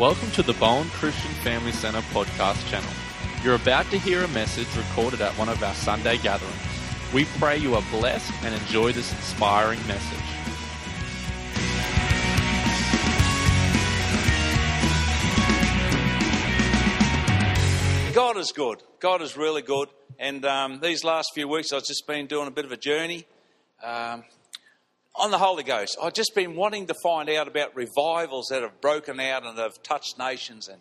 Welcome to the Bowen Christian Family Center podcast channel. You're about to hear a message recorded at one of our Sunday gatherings. We pray you are blessed and enjoy this inspiring message. God is good. God is really good. And um, these last few weeks, I've just been doing a bit of a journey um, on the Holy Ghost. I've just been wanting to find out about revivals that have broken out and have touched nations. And,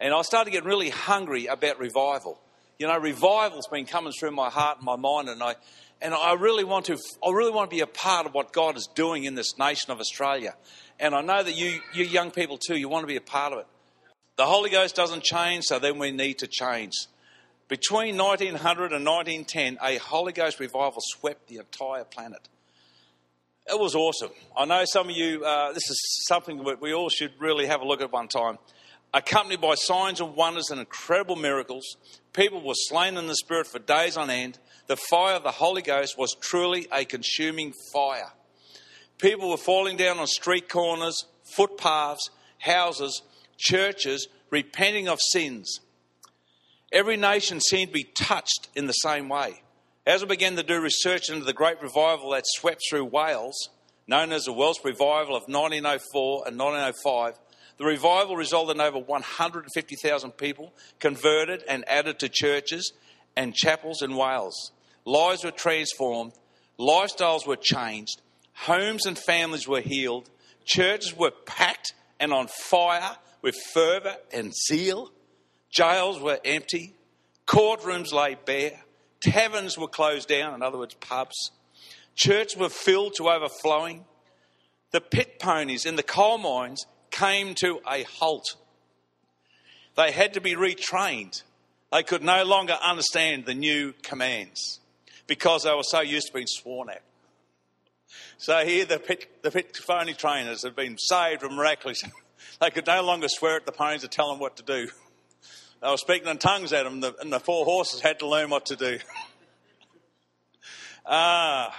and I started getting really hungry about revival. You know, revival's been coming through my heart and my mind, and I, and I really want to, I really want to be a part of what God is doing in this nation of Australia. And I know that you, you young people too, you want to be a part of it. The Holy Ghost doesn't change, so then we need to change. Between 1900 and 1910, a Holy Ghost revival swept the entire planet. It was awesome. I know some of you, uh, this is something that we all should really have a look at one time. Accompanied by signs and wonders and incredible miracles, people were slain in the Spirit for days on end. The fire of the Holy Ghost was truly a consuming fire. People were falling down on street corners, footpaths, houses, churches repenting of sins. Every nation seemed to be touched in the same way. As I began to do research into the great revival that swept through Wales, known as the Welsh Revival of 1904 and 1905, the revival resulted in over 150,000 people converted and added to churches and chapels in Wales. Lives were transformed, lifestyles were changed, homes and families were healed, churches were packed and on fire with fervour and zeal. Jails were empty. Courtrooms lay bare. Taverns were closed down, in other words, pubs. Churches were filled to overflowing. The pit ponies in the coal mines came to a halt. They had to be retrained. They could no longer understand the new commands because they were so used to being sworn at. So here the pit, the pit pony trainers have been saved from miraculously. They could no longer swear at the ponies to tell them what to do. They were speaking in tongues at the, and the four horses had to learn what to do. ah,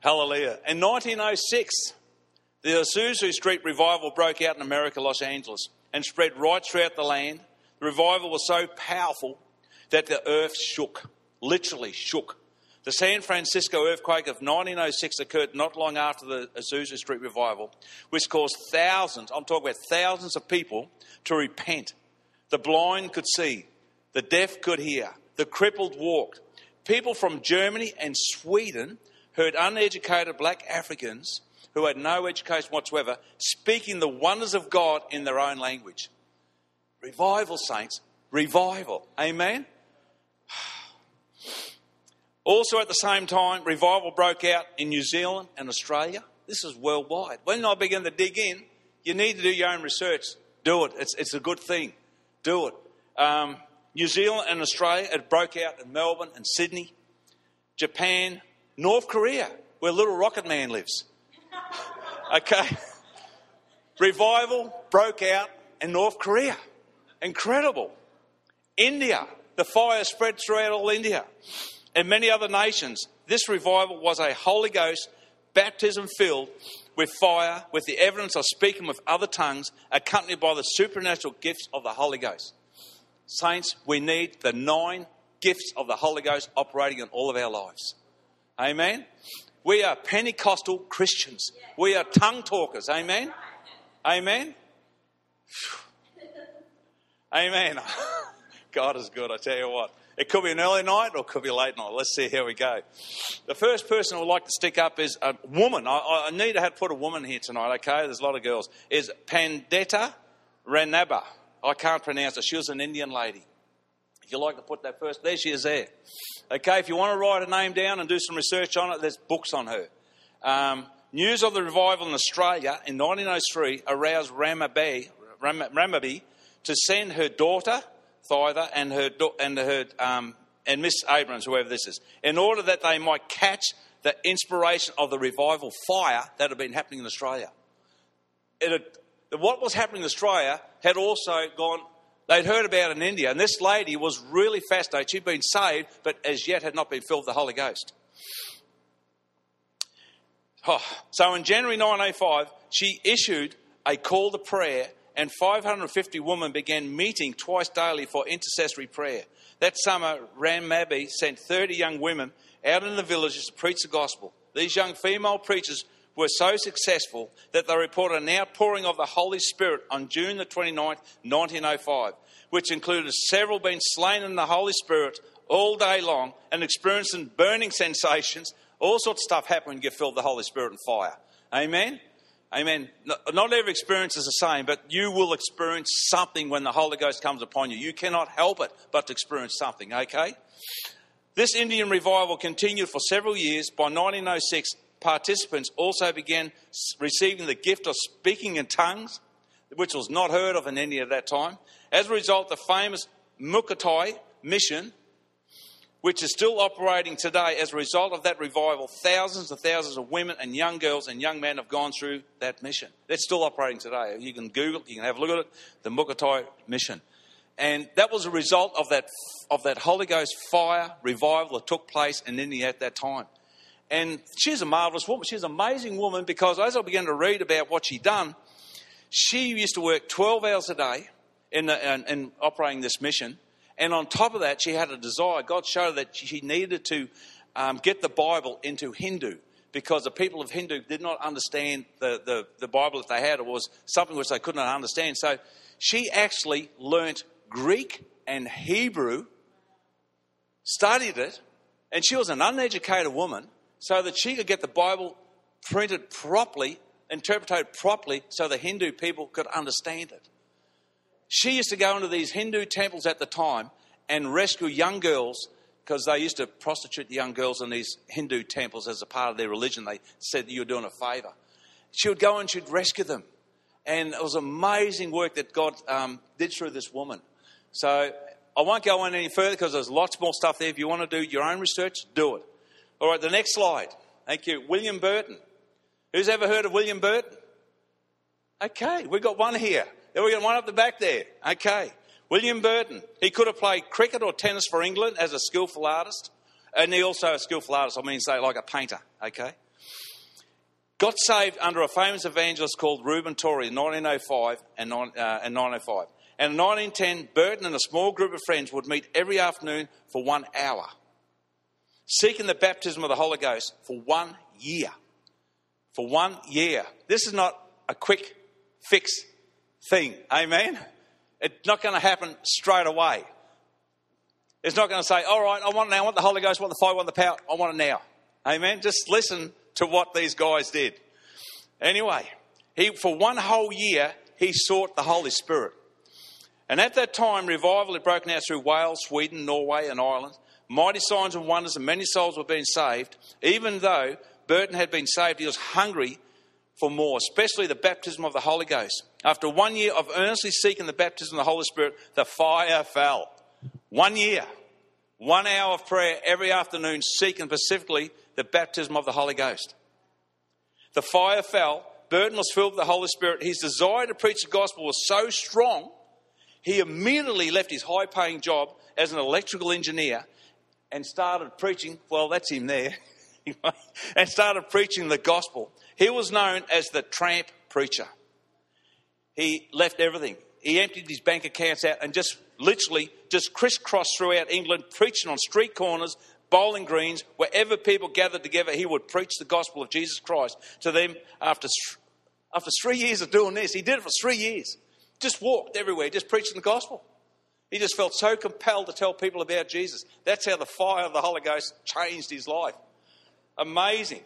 hallelujah. In 1906, the Azusa Street revival broke out in America, Los Angeles, and spread right throughout the land. The revival was so powerful that the earth shook, literally shook. The San Francisco earthquake of 1906 occurred not long after the Azusa Street revival, which caused thousands, I'm talking about thousands of people, to repent. The blind could see, the deaf could hear, the crippled walked. People from Germany and Sweden heard uneducated black Africans who had no education whatsoever speaking the wonders of God in their own language. Revival, saints, revival. Amen? Also, at the same time, revival broke out in New Zealand and Australia. This is worldwide. When I begin to dig in, you need to do your own research. Do it. It's, it's a good thing. Do it. Um, New Zealand and Australia, it broke out in Melbourne and Sydney, Japan, North Korea, where Little Rocket Man lives. okay. Revival broke out in North Korea. Incredible. India, the fire spread throughout all India and many other nations. This revival was a Holy Ghost baptism filled with fire, with the evidence of speaking with other tongues, accompanied by the supernatural gifts of the Holy Ghost. Saints, we need the nine gifts of the Holy Ghost operating in all of our lives. Amen. We are Pentecostal Christians. We are tongue talkers. Amen. Amen. Amen. God is good, I tell you what. It could be an early night or it could be a late night. Let's see how we go. The first person I would like to stick up is a woman. I, I need to have put a woman here tonight, okay? There's a lot of girls. Is Pandita Ranaba. I can't pronounce it. She was an Indian lady. If you like to put that first, there she is there. Okay, if you want to write her name down and do some research on it, there's books on her. Um, news of the revival in Australia in 1903 aroused Ramaby, Ramaby to send her daughter Thyatha and her, and her um, and Miss Abrams, whoever this is, in order that they might catch the inspiration of the revival fire that had been happening in Australia. Had, what was happening in Australia had also gone, they'd heard about in India, and this lady was really fascinated. She'd been saved, but as yet had not been filled with the Holy Ghost. Oh, so in January 1905, she issued a call to prayer and 550 women began meeting twice daily for intercessory prayer. That summer, Ram Mabi sent 30 young women out in the villages to preach the gospel. These young female preachers were so successful that they reported an outpouring of the Holy Spirit on June the 29th, 1905, which included several being slain in the Holy Spirit all day long and experiencing burning sensations. All sorts of stuff happens when you get filled with the Holy Spirit and fire. Amen? Amen. Not every experience is the same, but you will experience something when the Holy Ghost comes upon you. You cannot help it but to experience something, okay? This Indian revival continued for several years. By 1906, participants also began receiving the gift of speaking in tongues, which was not heard of in India at that time. As a result, the famous Mukhotai mission which is still operating today as a result of that revival. Thousands and thousands of women and young girls and young men have gone through that mission. That's still operating today. You can Google you can have a look at it, the Mukhotai mission. And that was a result of that, of that Holy Ghost fire revival that took place in India at that time. And she's a marvelous woman. She's an amazing woman because as I began to read about what she'd done, she used to work 12 hours a day in, in, in operating this mission and on top of that, she had a desire. God showed her that she needed to um, get the Bible into Hindu because the people of Hindu did not understand the, the, the Bible that they had. It was something which they could not understand. So she actually learnt Greek and Hebrew, studied it, and she was an uneducated woman so that she could get the Bible printed properly, interpreted properly, so the Hindu people could understand it. She used to go into these Hindu temples at the time and rescue young girls because they used to prostitute the young girls in these Hindu temples as a part of their religion. They said you're doing a favor. She would go and she'd rescue them. And it was amazing work that God um, did through this woman. So I won't go on any further because there's lots more stuff there. If you want to do your own research, do it. All right, the next slide. Thank you. William Burton. Who's ever heard of William Burton? Okay, we've got one here. Then we got one up the back there. Okay. William Burton. He could have played cricket or tennis for England as a skillful artist. And he also a skillful artist, I mean, say, like a painter. Okay. Got saved under a famous evangelist called Reuben Torrey in 1905 and, uh, 1905. And in 1910, Burton and a small group of friends would meet every afternoon for one hour, seeking the baptism of the Holy Ghost for one year. For one year. This is not a quick fix thing. Amen? It's not going to happen straight away. It's not going to say, all right, I want it now, I want the Holy Ghost, I want the fire, I want the power, I want it now. Amen? Just listen to what these guys did. Anyway, he, for one whole year, he sought the Holy Spirit. And at that time, revival had broken out through Wales, Sweden, Norway, and Ireland. Mighty signs and wonders, and many souls were being saved. Even though Burton had been saved, he was hungry for more, especially the baptism of the Holy Ghost. After one year of earnestly seeking the baptism of the Holy Spirit, the fire fell. One year, one hour of prayer every afternoon, seeking specifically the baptism of the Holy Ghost. The fire fell. Burton was filled with the Holy Spirit. His desire to preach the gospel was so strong, he immediately left his high paying job as an electrical engineer and started preaching. Well, that's him there. and started preaching the gospel. He was known as the tramp preacher. He left everything. He emptied his bank accounts out and just literally just crisscrossed throughout England, preaching on street corners, bowling greens, wherever people gathered together, he would preach the gospel of Jesus Christ to them after, after three years of doing this. He did it for three years. Just walked everywhere, just preaching the gospel. He just felt so compelled to tell people about Jesus. That's how the fire of the Holy Ghost changed his life. Amazing.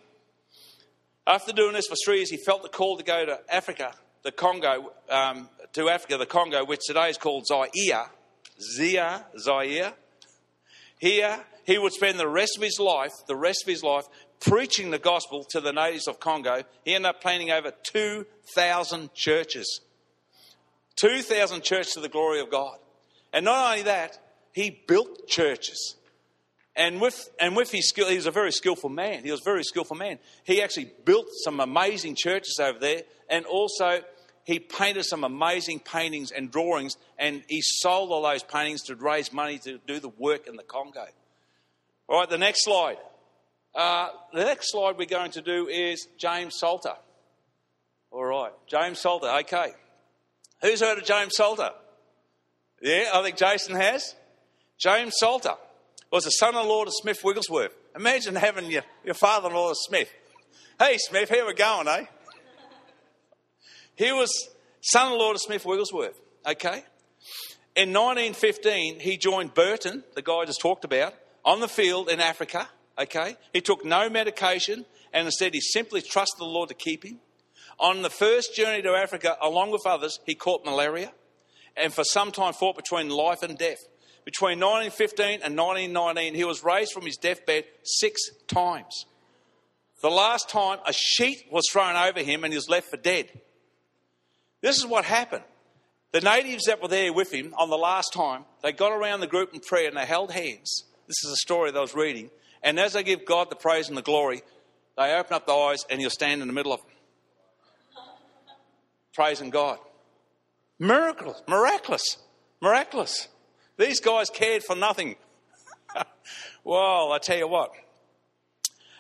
After doing this for three years, he felt the call to go to Africa, the Congo, um, to Africa, the Congo, which today is called Zaire. Zia, Zaire. Here, he would spend the rest of his life, the rest of his life, preaching the gospel to the natives of Congo. He ended up planting over 2,000 churches. 2,000 churches to the glory of God. And not only that, he built churches. And with, and with his skill, he was a very skillful man. He was a very skillful man. He actually built some amazing churches over there, and also he painted some amazing paintings and drawings, and he sold all those paintings to raise money to do the work in the Congo. All right, the next slide. Uh, the next slide we're going to do is James Salter. All right, James Salter, okay. Who's heard of James Salter? Yeah, I think Jason has. James Salter was the son in law to Smith Wigglesworth. Imagine having your, your father in law as Smith. Hey, Smith, here we're going, eh? He was son in law to Smith Wigglesworth, okay? In 1915, he joined Burton, the guy I just talked about, on the field in Africa, okay? He took no medication and instead he simply trusted the Lord to keep him. On the first journey to Africa, along with others, he caught malaria and for some time fought between life and death. Between 1915 and 1919, he was raised from his deathbed six times. The last time, a sheet was thrown over him and he was left for dead. This is what happened. The natives that were there with him on the last time, they got around the group in prayer and they held hands. This is a story that I was reading. And as they give God the praise and the glory, they open up the eyes and he'll stand in the middle of them. Praising God. Miraculous, miraculous, miraculous. These guys cared for nothing. well, I tell you what.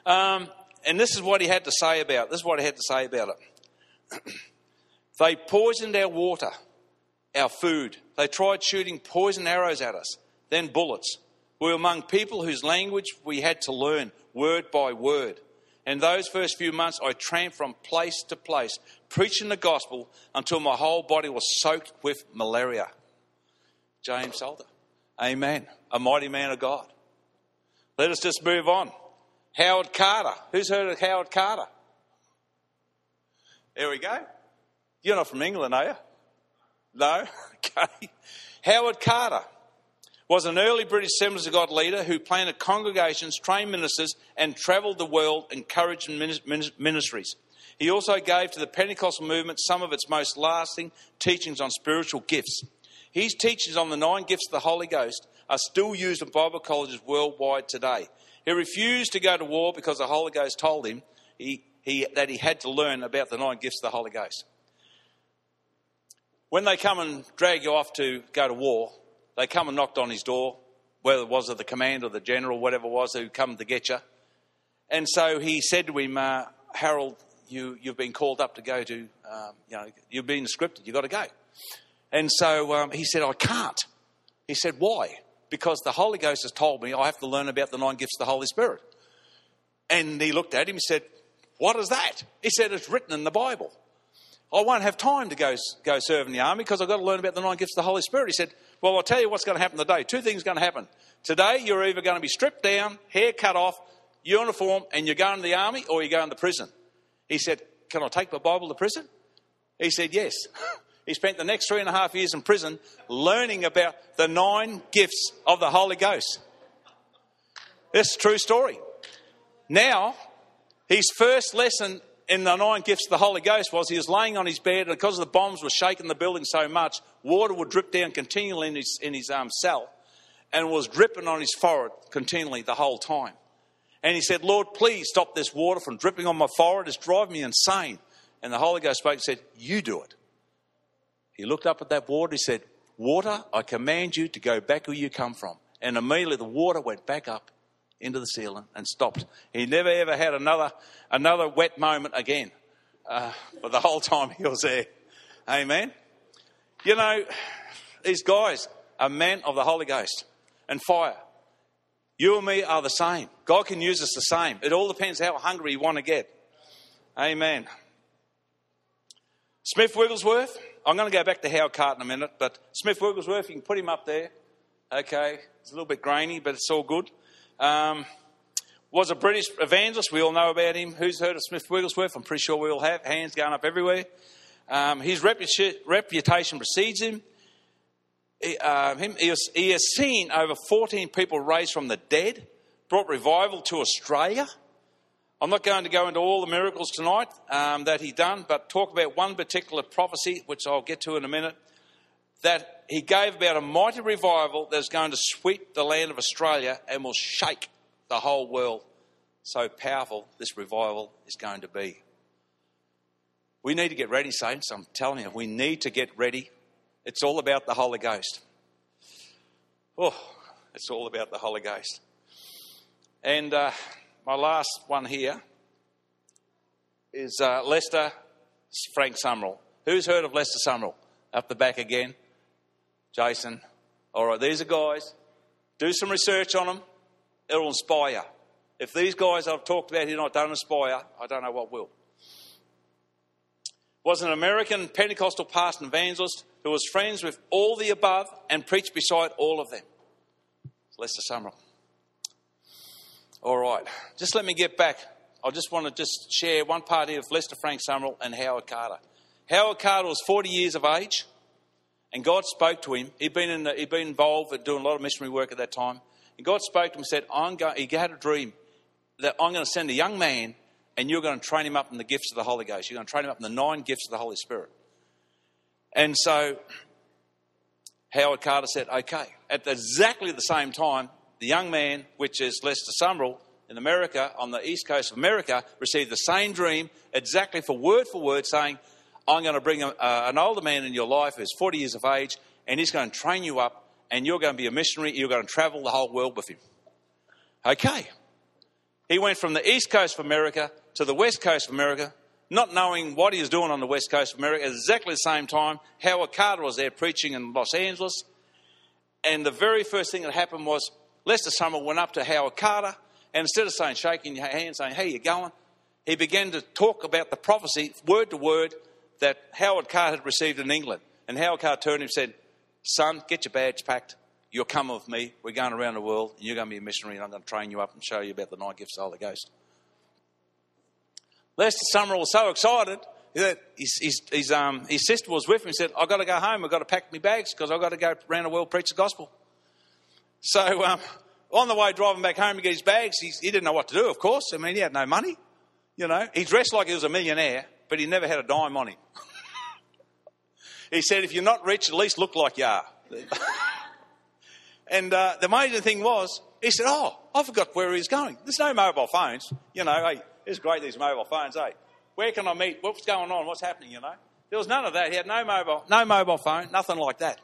Um, and this is what he had to say about it. This is what he had to say about it. they poisoned our water, our food. They tried shooting poison arrows at us, then bullets. We were among people whose language we had to learn word by word. In those first few months, I tramped from place to place, preaching the gospel until my whole body was soaked with malaria. James Salter. Amen. A mighty man of God. Let us just move on. Howard Carter. Who's heard of Howard Carter? There we go. You're not from England, are you? No? Okay. Howard Carter was an early British Assemblies of God leader who planted congregations, trained ministers, and travelled the world encouraging ministries. He also gave to the Pentecostal movement some of its most lasting teachings on spiritual gifts. His teachings on the nine gifts of the Holy Ghost are still used in Bible colleges worldwide today. He refused to go to war because the Holy Ghost told him he, he, that he had to learn about the nine gifts of the Holy Ghost. When they come and drag you off to go to war, they come and knocked on his door, whether it was of the commander the general, whatever it was, who come to get you. And so he said to him, uh, Harold, you, you've been called up to go to, um, you know, you've been scripted, you've got to go. And so um, he said, I can't. He said, Why? Because the Holy Ghost has told me I have to learn about the nine gifts of the Holy Spirit. And he looked at him and said, What is that? He said, It's written in the Bible. I won't have time to go, go serve in the army because I've got to learn about the nine gifts of the Holy Spirit. He said, Well, I'll tell you what's going to happen today. Two things are going to happen. Today, you're either going to be stripped down, hair cut off, uniform, and you're going to the army, or you're going to prison. He said, Can I take my Bible to prison? He said, Yes. he spent the next three and a half years in prison learning about the nine gifts of the Holy Ghost. Is a true story. Now, his first lesson in the nine gifts of the Holy Ghost was he was laying on his bed, and because the bombs were shaking the building so much, water would drip down continually in his, in his um, cell and was dripping on his forehead continually the whole time. And he said, Lord, please stop this water from dripping on my forehead. It's driving me insane. And the Holy Ghost spoke and said, You do it. He looked up at that water. He said, Water, I command you to go back where you come from. And immediately the water went back up into the ceiling and stopped. He never ever had another, another wet moment again uh, for the whole time he was there. Amen. You know, these guys are men of the Holy Ghost and fire. You and me are the same. God can use us the same. It all depends how hungry you want to get. Amen. Smith Wigglesworth. I'm going to go back to Howard Carter in a minute, but Smith Wigglesworth, you can put him up there. Okay, it's a little bit grainy, but it's all good. Um, was a British evangelist. We all know about him. Who's heard of Smith Wigglesworth? I'm pretty sure we all have. Hands going up everywhere. Um, his reputation precedes him. He, uh, him he, he, has seen over 14 people raised from the dead, brought revival to Australia. I'm not going to go into all the miracles tonight um, that he done, but talk about one particular prophecy, which I'll get to in a minute, that he gave about a mighty revival that's going to sweep the land of Australia and will shake the whole world. So powerful this revival is going to be. We need to get ready, saints. I'm telling you, we need to get ready. It's all about the Holy Ghost. Oh, it's all about the Holy Ghost. And uh, my last one here is uh, Lester Frank Sumrall. Who's heard of Lester Sumrall? up the back again. Jason, all right, these are guys. Do some research on them. It'll inspire. If these guys I've talked about here don't inspire, I don't know what will. Was an American Pentecostal pastor and evangelist who was friends with all the above and preached beside all of them. Lester Sumrall. All right, just let me get back. I just want to just share one part here of Lester Frank Sumrall and Howard Carter. Howard Carter was 40 years of age, and God spoke to him. He'd been, in the, he'd been involved in doing a lot of missionary work at that time. And God spoke to him and said, I'm going, he had a dream that I'm going to send a young man and you're going to train him up in the gifts of the Holy Ghost. You're going to train him up in the nine gifts of the Holy Spirit. And so Howard Carter said, okay. At exactly the same time, the young man, which is Lester Sumrall in America, on the east coast of America, received the same dream, exactly for word for word, saying, I'm going to bring a, an older man in your life who's 40 years of age, and he's going to train you up, and you're going to be a missionary. You're going to travel the whole world with him. Okay. He went from the east coast of America to the west coast of America, not knowing what he was doing on the west coast of America. At exactly the same time, Howard Carter was there preaching in Los Angeles. And the very first thing that happened was Lester Sumrall went up to Howard Carter, and instead of saying, shaking your hand, saying, How you going? He began to talk about the prophecy, word to word, that Howard Carter had received in England. And Howard Carter turned him and said, Son, get your bags packed. You're coming with me. We're going around the world, and you're going to be a missionary, and I'm going to train you up and show you about the nine gifts of the Holy Ghost. Lester Sumrall was so excited that his, his, his, um, his sister was with him. He said, I've got to go home. I've got to pack my bags because I've got to go around the world preach the gospel. So um, on the way driving back home to get his bags, he didn't know what to do, of course. I mean, he had no money. You know, he dressed like he was a millionaire, but he never had a dime on him. he said, if you're not rich, at least look like you are. and uh, the major thing was, he said, oh, I forgot where he's going. There's no mobile phones. You know, hey, it's great, these mobile phones, hey. Where can I meet? What's going on? What's happening, you know? There was none of that. He had no mobile, no mobile phone, nothing like that.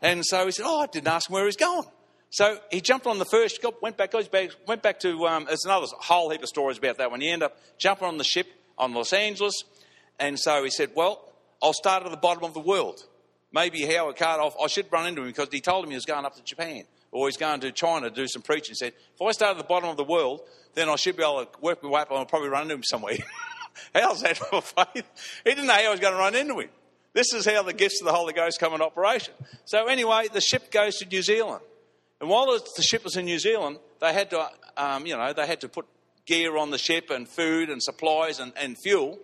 And so he said, oh, I didn't ask him where he's going. So he jumped on the first, went back, got his bags, went back to, um, there's another whole heap of stories about that when he ended up jumping on the ship on Los Angeles. And so he said, well, I'll start at the bottom of the world. Maybe Howard Carter, I should run into him because he told him he was going up to Japan or he's going to China to do some preaching. He said, if I start at the bottom of the world, then I should be able to work my way up and I'll probably run into him somewhere. How's that for faith? He didn't know how I was going to run into him. This is how the gifts of the Holy Ghost come in operation. So anyway, the ship goes to New Zealand. And while the ship was in New Zealand, they had to, um, you know, they had to put gear on the ship and food and supplies and, and fuel.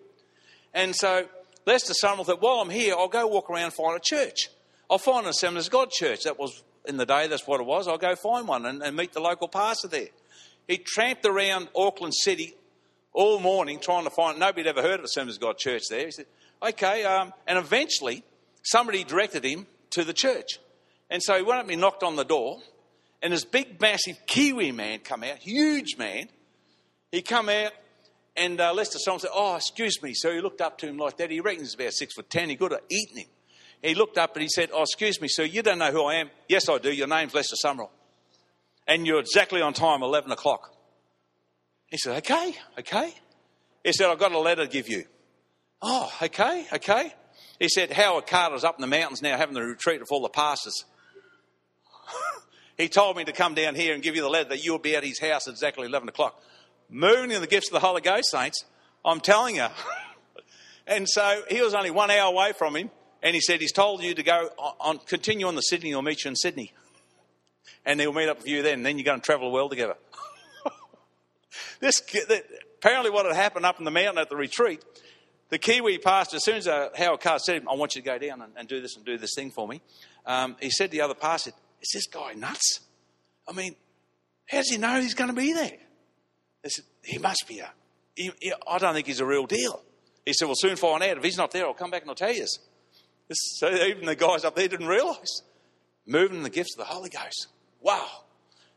And so Lester Sumrall thought, while I'm here, I'll go walk around and find a church. I'll find an Assemblies of God church. That was in the day, that's what it was. I'll go find one and, and meet the local pastor there. He tramped around Auckland City all morning trying to find, nobody had ever heard of Assemblies of God church there. He said, okay, um, and eventually somebody directed him to the church. And so he went up and knocked on the door and this big, massive Kiwi man come out, huge man. He come out, and uh, Lester Song said, "Oh, excuse me." So he looked up to him like that. He reckons about six foot ten. He could have eaten him. He looked up and he said, "Oh, excuse me, sir. You don't know who I am." Yes, I do. Your name's Lester Sumrall, and you're exactly on time, eleven o'clock. He said, "Okay, okay." He said, "I've got a letter to give you." Oh, okay, okay. He said, Howard Carter's up in the mountains now having the retreat of all the pastors. He told me to come down here and give you the letter that you'll be at his house at exactly 11 o'clock. Moving in the gifts of the Holy Ghost, saints, I'm telling you. and so he was only one hour away from him, and he said, He's told you to go on, continue on the Sydney, he'll meet you in Sydney. And he'll meet up with you then, and then you're going to travel the world together. this, apparently, what had happened up in the mountain at the retreat, the Kiwi pastor, as soon as uh, Howard Carr said, I want you to go down and, and do this and do this thing for me, um, he said to the other pastor, is this guy nuts? I mean, how does he know he's going to be there? Said, he must be a. He, he, I don't think he's a real deal. He said, We'll soon find out. If he's not there, I'll come back and I'll tell you. This, so even the guys up there didn't realise. Moving in the gifts of the Holy Ghost. Wow.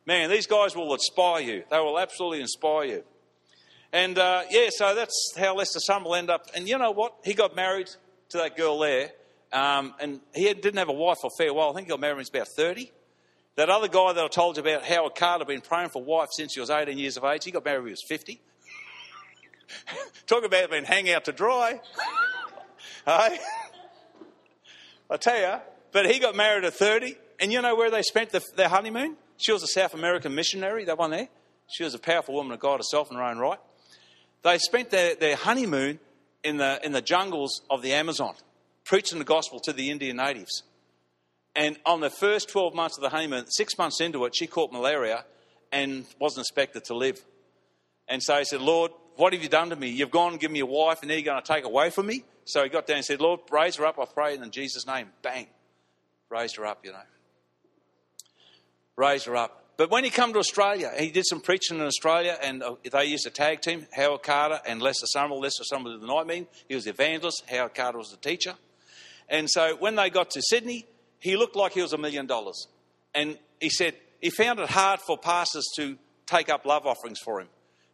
Man, these guys will inspire you. They will absolutely inspire you. And uh, yeah, so that's how Lester Sumrall end up. And you know what? He got married to that girl there. Um, and he didn't have a wife for a fair while. I think he got married when he was about 30. That other guy that I told you about, Howard Carter, been praying for a wife since he was 18 years of age. He got married when he was 50. Talk about being hang out to dry. hey? I tell you. But he got married at 30, and you know where they spent the, their honeymoon? She was a South American missionary, that one there. She was a powerful woman of God herself in her own right. They spent their, their honeymoon in the, in the jungles of the Amazon, preaching the gospel to the Indian natives. And on the first 12 months of the honeymoon, six months into it, she caught malaria and wasn't expected to live. And so he said, Lord, what have you done to me? You've gone and given me a wife, and now you're going to take away from me? So he got down and said, Lord, raise her up, I pray, in Jesus' name. Bang. Raised her up, you know. Raised her up. But when he came to Australia, he did some preaching in Australia, and uh, they used a tag team, Howard Carter and Lester Sumrall. Lester Sumrall did the night meeting. He was the evangelist. Howard Carter was the teacher. And so when they got to Sydney, he looked like he was a million dollars. And he said he found it hard for pastors to take up love offerings for him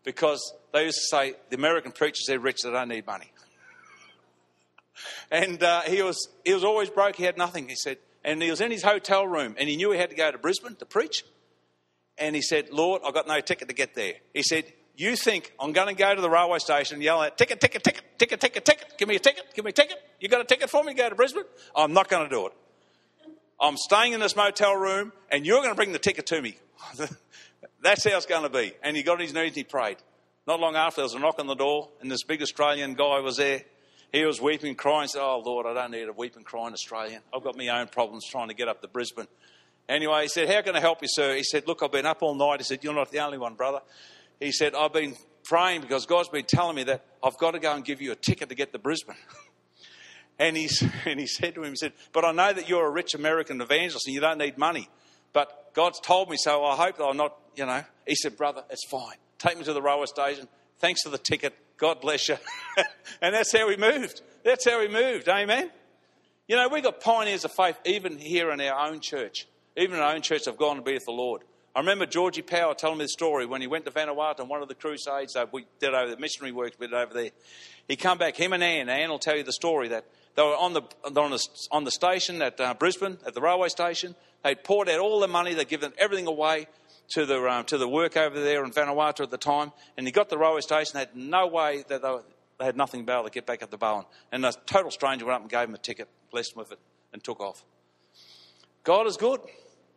because they used to say, the American preachers, they're rich, they don't need money. and uh, he, was, he was always broke, he had nothing, he said. And he was in his hotel room and he knew he had to go to Brisbane to preach. And he said, Lord, I've got no ticket to get there. He said, You think I'm going to go to the railway station and yell out, ticket, ticket, ticket, ticket, ticket, ticket, give me a ticket, give me a ticket. You got a ticket for me to go to Brisbane? I'm not going to do it. I'm staying in this motel room and you're going to bring the ticket to me. That's how it's going to be. And he got on his knees and he prayed. Not long after, there was a knock on the door, and this big Australian guy was there. He was weeping, crying, said, Oh, Lord, I don't need a weeping, crying Australian. I've got my own problems trying to get up to Brisbane. Anyway, he said, How can I help you, sir? He said, Look, I've been up all night. He said, You're not the only one, brother. He said, I've been praying because God's been telling me that I've got to go and give you a ticket to get to Brisbane. and, he, and he said to him, He said, But I know that you're a rich American evangelist and you don't need money. But God's told me so. I hope that I'm not, you know. He said, Brother, it's fine. Take me to the railway station. Thanks for the ticket. God bless you. and that's how we moved. That's how we moved. Amen. You know, we've got pioneers of faith even here in our own church. Even in our own church have gone to be with the Lord. I remember Georgie Power telling me the story when he went to Vanuatu on one of the crusades that we did over the missionary work we did over there. He come back, him and Anne. Anne will tell you the story that they were on the, on the, on the station at uh, Brisbane, at the railway station. They'd poured out all the money, they'd given everything away to the, um, to the work over there in Vanuatu at the time. And he got to the railway station, had no way that they, were, they had nothing to be able to get back at the Bowen. And a total stranger went up and gave him a ticket, blessed him with it, and took off. God is good.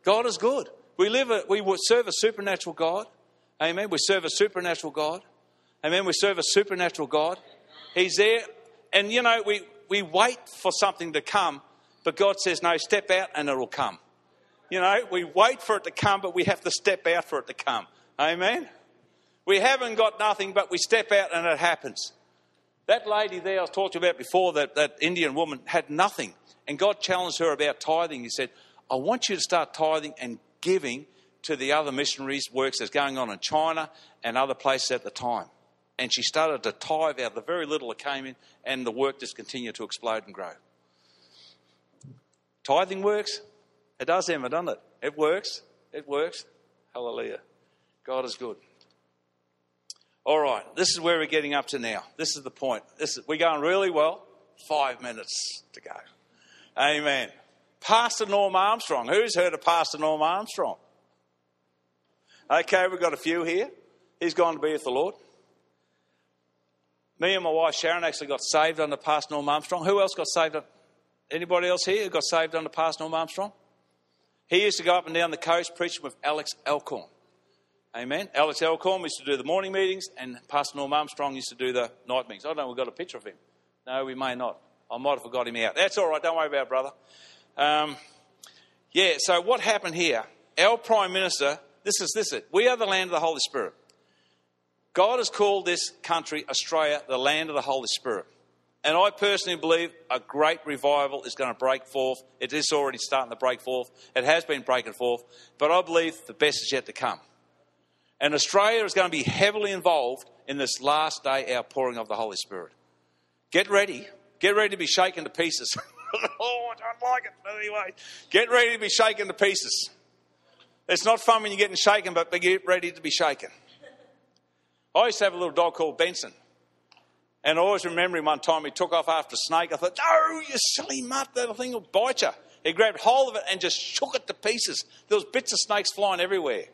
God is good. We live, a, we serve a supernatural God. Amen. We serve a supernatural God. Amen. We serve a supernatural God. He's there. And you know, we, we wait for something to come, but God says, no, step out and it'll come. You know, we wait for it to come, but we have to step out for it to come. Amen? We haven't got nothing, but we step out and it happens. That lady there I was talking about before, that, that Indian woman, had nothing. And God challenged her about tithing. He said, I want you to start tithing and giving to the other missionaries' works that's going on in China and other places at the time. And she started to tithe out the very little that came in, and the work just continued to explode and grow. Tithing works, it does, Emma, doesn't it? It works. It works. Hallelujah. God is good. All right, this is where we're getting up to now. This is the point. This is, we're going really well. Five minutes to go. Amen. Pastor Norm Armstrong. Who's heard of Pastor Norm Armstrong? Okay, we've got a few here. He's gone to be with the Lord. Me and my wife Sharon actually got saved under Pastor Norm Armstrong. Who else got saved? Anybody else here who got saved under Pastor Norm Armstrong? He used to go up and down the coast preaching with Alex Alcorn. Amen. Alex Alcorn used to do the morning meetings, and Pastor Norm Armstrong used to do the night meetings. I don't know, we've got a picture of him. No, we may not. I might have forgot him out. That's all right, don't worry about it, brother. Um, yeah, so what happened here? Our Prime Minister, this is this it. We are the land of the Holy Spirit. God has called this country, Australia, the land of the Holy Spirit. And I personally believe a great revival is going to break forth. It is already starting to break forth. It has been breaking forth. But I believe the best is yet to come. And Australia is going to be heavily involved in this last day outpouring of the Holy Spirit. Get ready. Get ready to be shaken to pieces. oh, I don't like it. But anyway, get ready to be shaken to pieces. It's not fun when you're getting shaken, but get ready to be shaken. I used to have a little dog called Benson. And I always remember him one time he took off after a snake. I thought, oh, you silly mutt, that thing will bite you. He grabbed hold of it and just shook it to pieces. There was bits of snakes flying everywhere.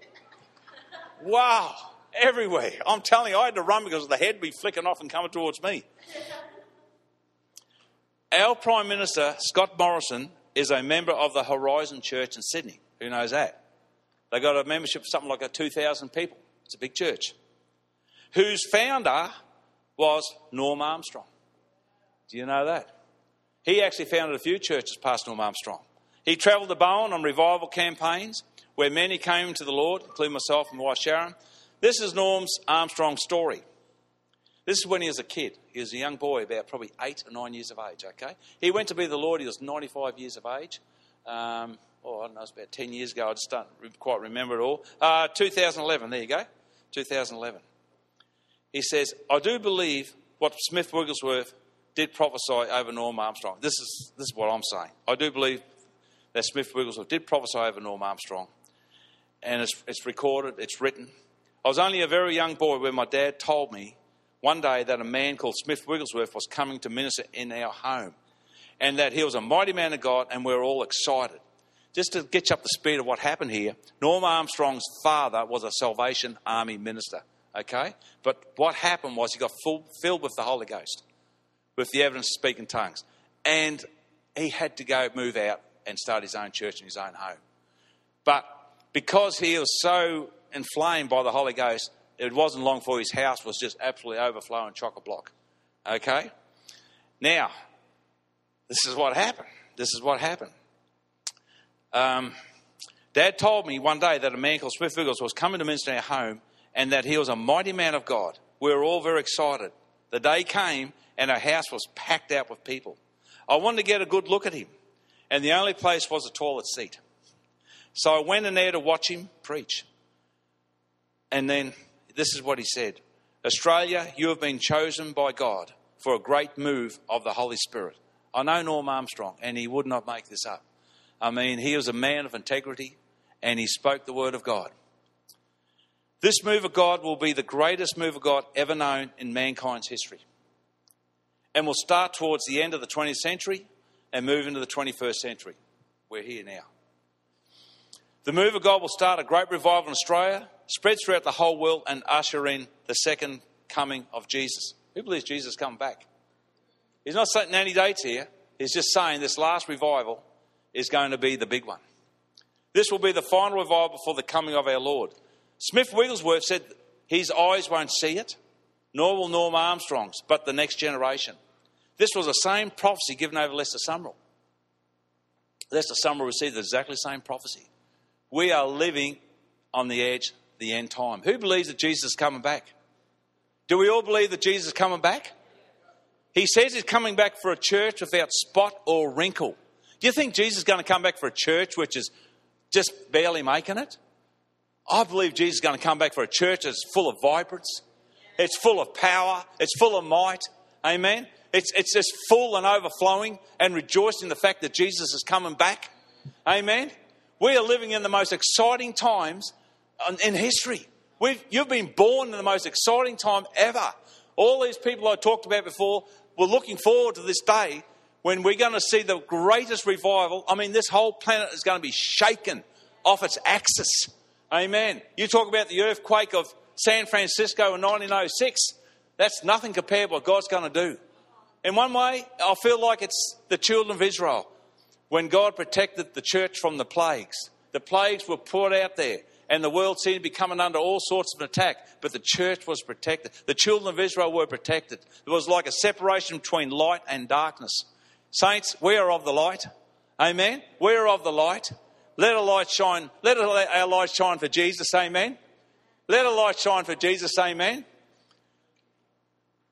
Wow, everywhere. I'm telling you, I had to run because the head would be flicking off and coming towards me. Our Prime Minister, Scott Morrison, is a member of the Horizon Church in Sydney. Who knows that? They got a membership of something like 2,000 people. It's a big church. Whose founder was Norm Armstrong. Do you know that? He actually founded a few churches past Norm Armstrong. He travelled to Bowen on revival campaigns where many came to the Lord, including myself and my wife Sharon. This is Norm's Armstrong story. This is when he was a kid. He was a young boy, about probably eight or nine years of age, okay? He went to be the Lord, he was 95 years of age. Um, oh, I don't know, it was about 10 years ago. I just don't quite remember it all. Uh, 2011, there you go. 2011. He says, I do believe what Smith Wigglesworth did prophesy over Norm Armstrong. This is, this is what I'm saying. I do believe that Smith Wigglesworth did prophesy over Norm Armstrong. And it's, it's recorded, it's written. I was only a very young boy when my dad told me one day that a man called Smith Wigglesworth was coming to minister in our home and that he was a mighty man of God and we were all excited. Just to get you up to speed of what happened here, Norm Armstrong's father was a Salvation Army minister, okay? But what happened was he got full, filled with the Holy Ghost, with the evidence to speak in tongues. And he had to go move out and start his own church in his own home. But because he was so inflamed by the Holy Ghost, it wasn't long before his house was just absolutely overflowing chock a block. Okay? Now, this is what happened. This is what happened. Um, Dad told me one day that a man called Smith Wiggles was coming to minister in our home and that he was a mighty man of God. We were all very excited. The day came and our house was packed out with people. I wanted to get a good look at him, and the only place was a toilet seat. So I went in there to watch him preach. And then this is what he said Australia, you have been chosen by God for a great move of the Holy Spirit. I know Norm Armstrong, and he would not make this up. I mean, he was a man of integrity, and he spoke the word of God. This move of God will be the greatest move of God ever known in mankind's history. And will start towards the end of the 20th century and move into the 21st century. We're here now. The move of God will start a great revival in Australia spreads throughout the whole world and usher in the second coming of Jesus. Who believes Jesus coming back? He's not setting any dates here. He's just saying this last revival is going to be the big one. This will be the final revival before the coming of our Lord. Smith Wigglesworth said his eyes won't see it, nor will Norm Armstrong's, but the next generation. This was the same prophecy given over Lester Sumrall. Lester Sumrall received exactly the same prophecy. We are living on the edge the end time. Who believes that Jesus is coming back? Do we all believe that Jesus is coming back? He says he's coming back for a church without spot or wrinkle. Do you think Jesus is going to come back for a church which is just barely making it? I believe Jesus is going to come back for a church that's full of vibrance, it's full of power, it's full of might. Amen. It's, it's just full and overflowing and rejoicing in the fact that Jesus is coming back. Amen. We are living in the most exciting times in history. We've, you've been born in the most exciting time ever. All these people I talked about before were looking forward to this day when we're going to see the greatest revival. I mean, this whole planet is going to be shaken off its axis. Amen. You talk about the earthquake of San Francisco in 1906. That's nothing compared to what God's going to do. In one way, I feel like it's the children of Israel when God protected the church from the plagues. The plagues were poured out there and the world seemed to be coming under all sorts of attack, but the church was protected. The children of Israel were protected. There was like a separation between light and darkness. Saints, we are of the light. Amen. We are of the light. Let a light shine. Let our light shine for Jesus. Amen. Let a light shine for Jesus. Amen.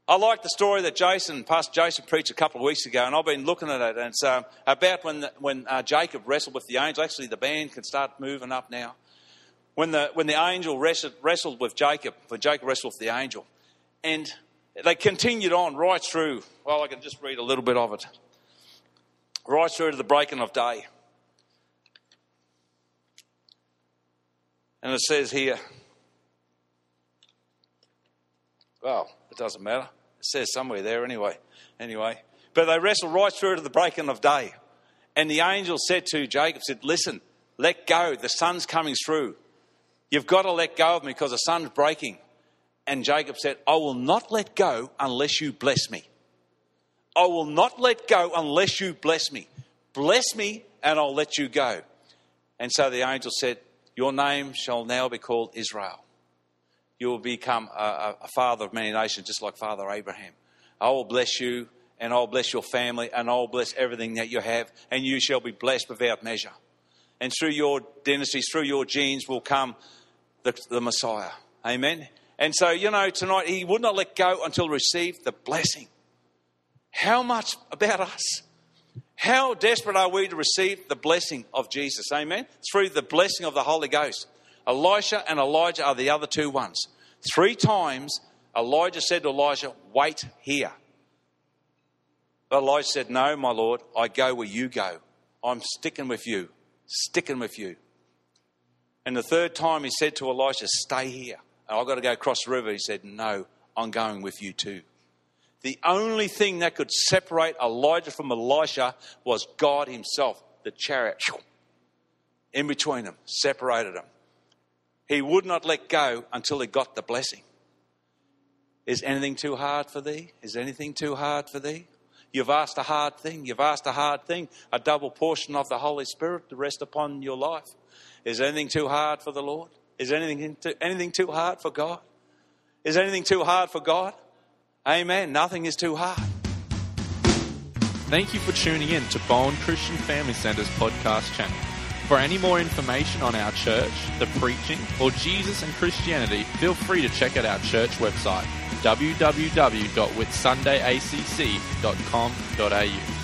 I like the story that Jason, Pastor Jason, preached a couple of weeks ago, and I've been looking at it. And it's uh, about when the, when uh, Jacob wrestled with the angel. Actually, the band can start moving up now when the, when the angel wrestled, wrestled with Jacob, when Jacob wrestled with the angel. And they continued on right through, well, I can just read a little bit of it, right through to the breaking of day. And it says here, well, it doesn't matter. It says somewhere there anyway. Anyway, but they wrestled right through to the breaking of day. And the angel said to Jacob, said, listen, let go. The sun's coming through. You've got to let go of me because the sun's breaking. And Jacob said, I will not let go unless you bless me. I will not let go unless you bless me. Bless me, and I'll let you go. And so the angel said, Your name shall now be called Israel. You will become a, a father of many nations, just like Father Abraham. I will bless you, and I'll bless your family, and I'll bless everything that you have, and you shall be blessed without measure. And through your dynasties, through your genes, will come the, the Messiah. Amen. And so, you know, tonight he would not let go until received the blessing. How much about us? How desperate are we to receive the blessing of Jesus? Amen. Through the blessing of the Holy Ghost. Elisha and Elijah are the other two ones. Three times Elijah said to Elijah, Wait here. But Elijah said, No, my Lord, I go where you go. I'm sticking with you, sticking with you. And the third time he said to Elisha, Stay here. And I've got to go across the river. He said, No, I'm going with you too. The only thing that could separate Elijah from Elisha was God Himself, the chariot in between them, separated them. He would not let go until he got the blessing. Is anything too hard for thee? Is anything too hard for thee? You've asked a hard thing. You've asked a hard thing. A double portion of the Holy Spirit to rest upon your life. Is anything too hard for the Lord? Is anything too, anything too hard for God? Is anything too hard for God? Amen. Nothing is too hard. Thank you for tuning in to Bowen Christian Family Center's podcast channel. For any more information on our church, the preaching, or Jesus and Christianity, feel free to check out our church website www.whitsundayacc.com.au.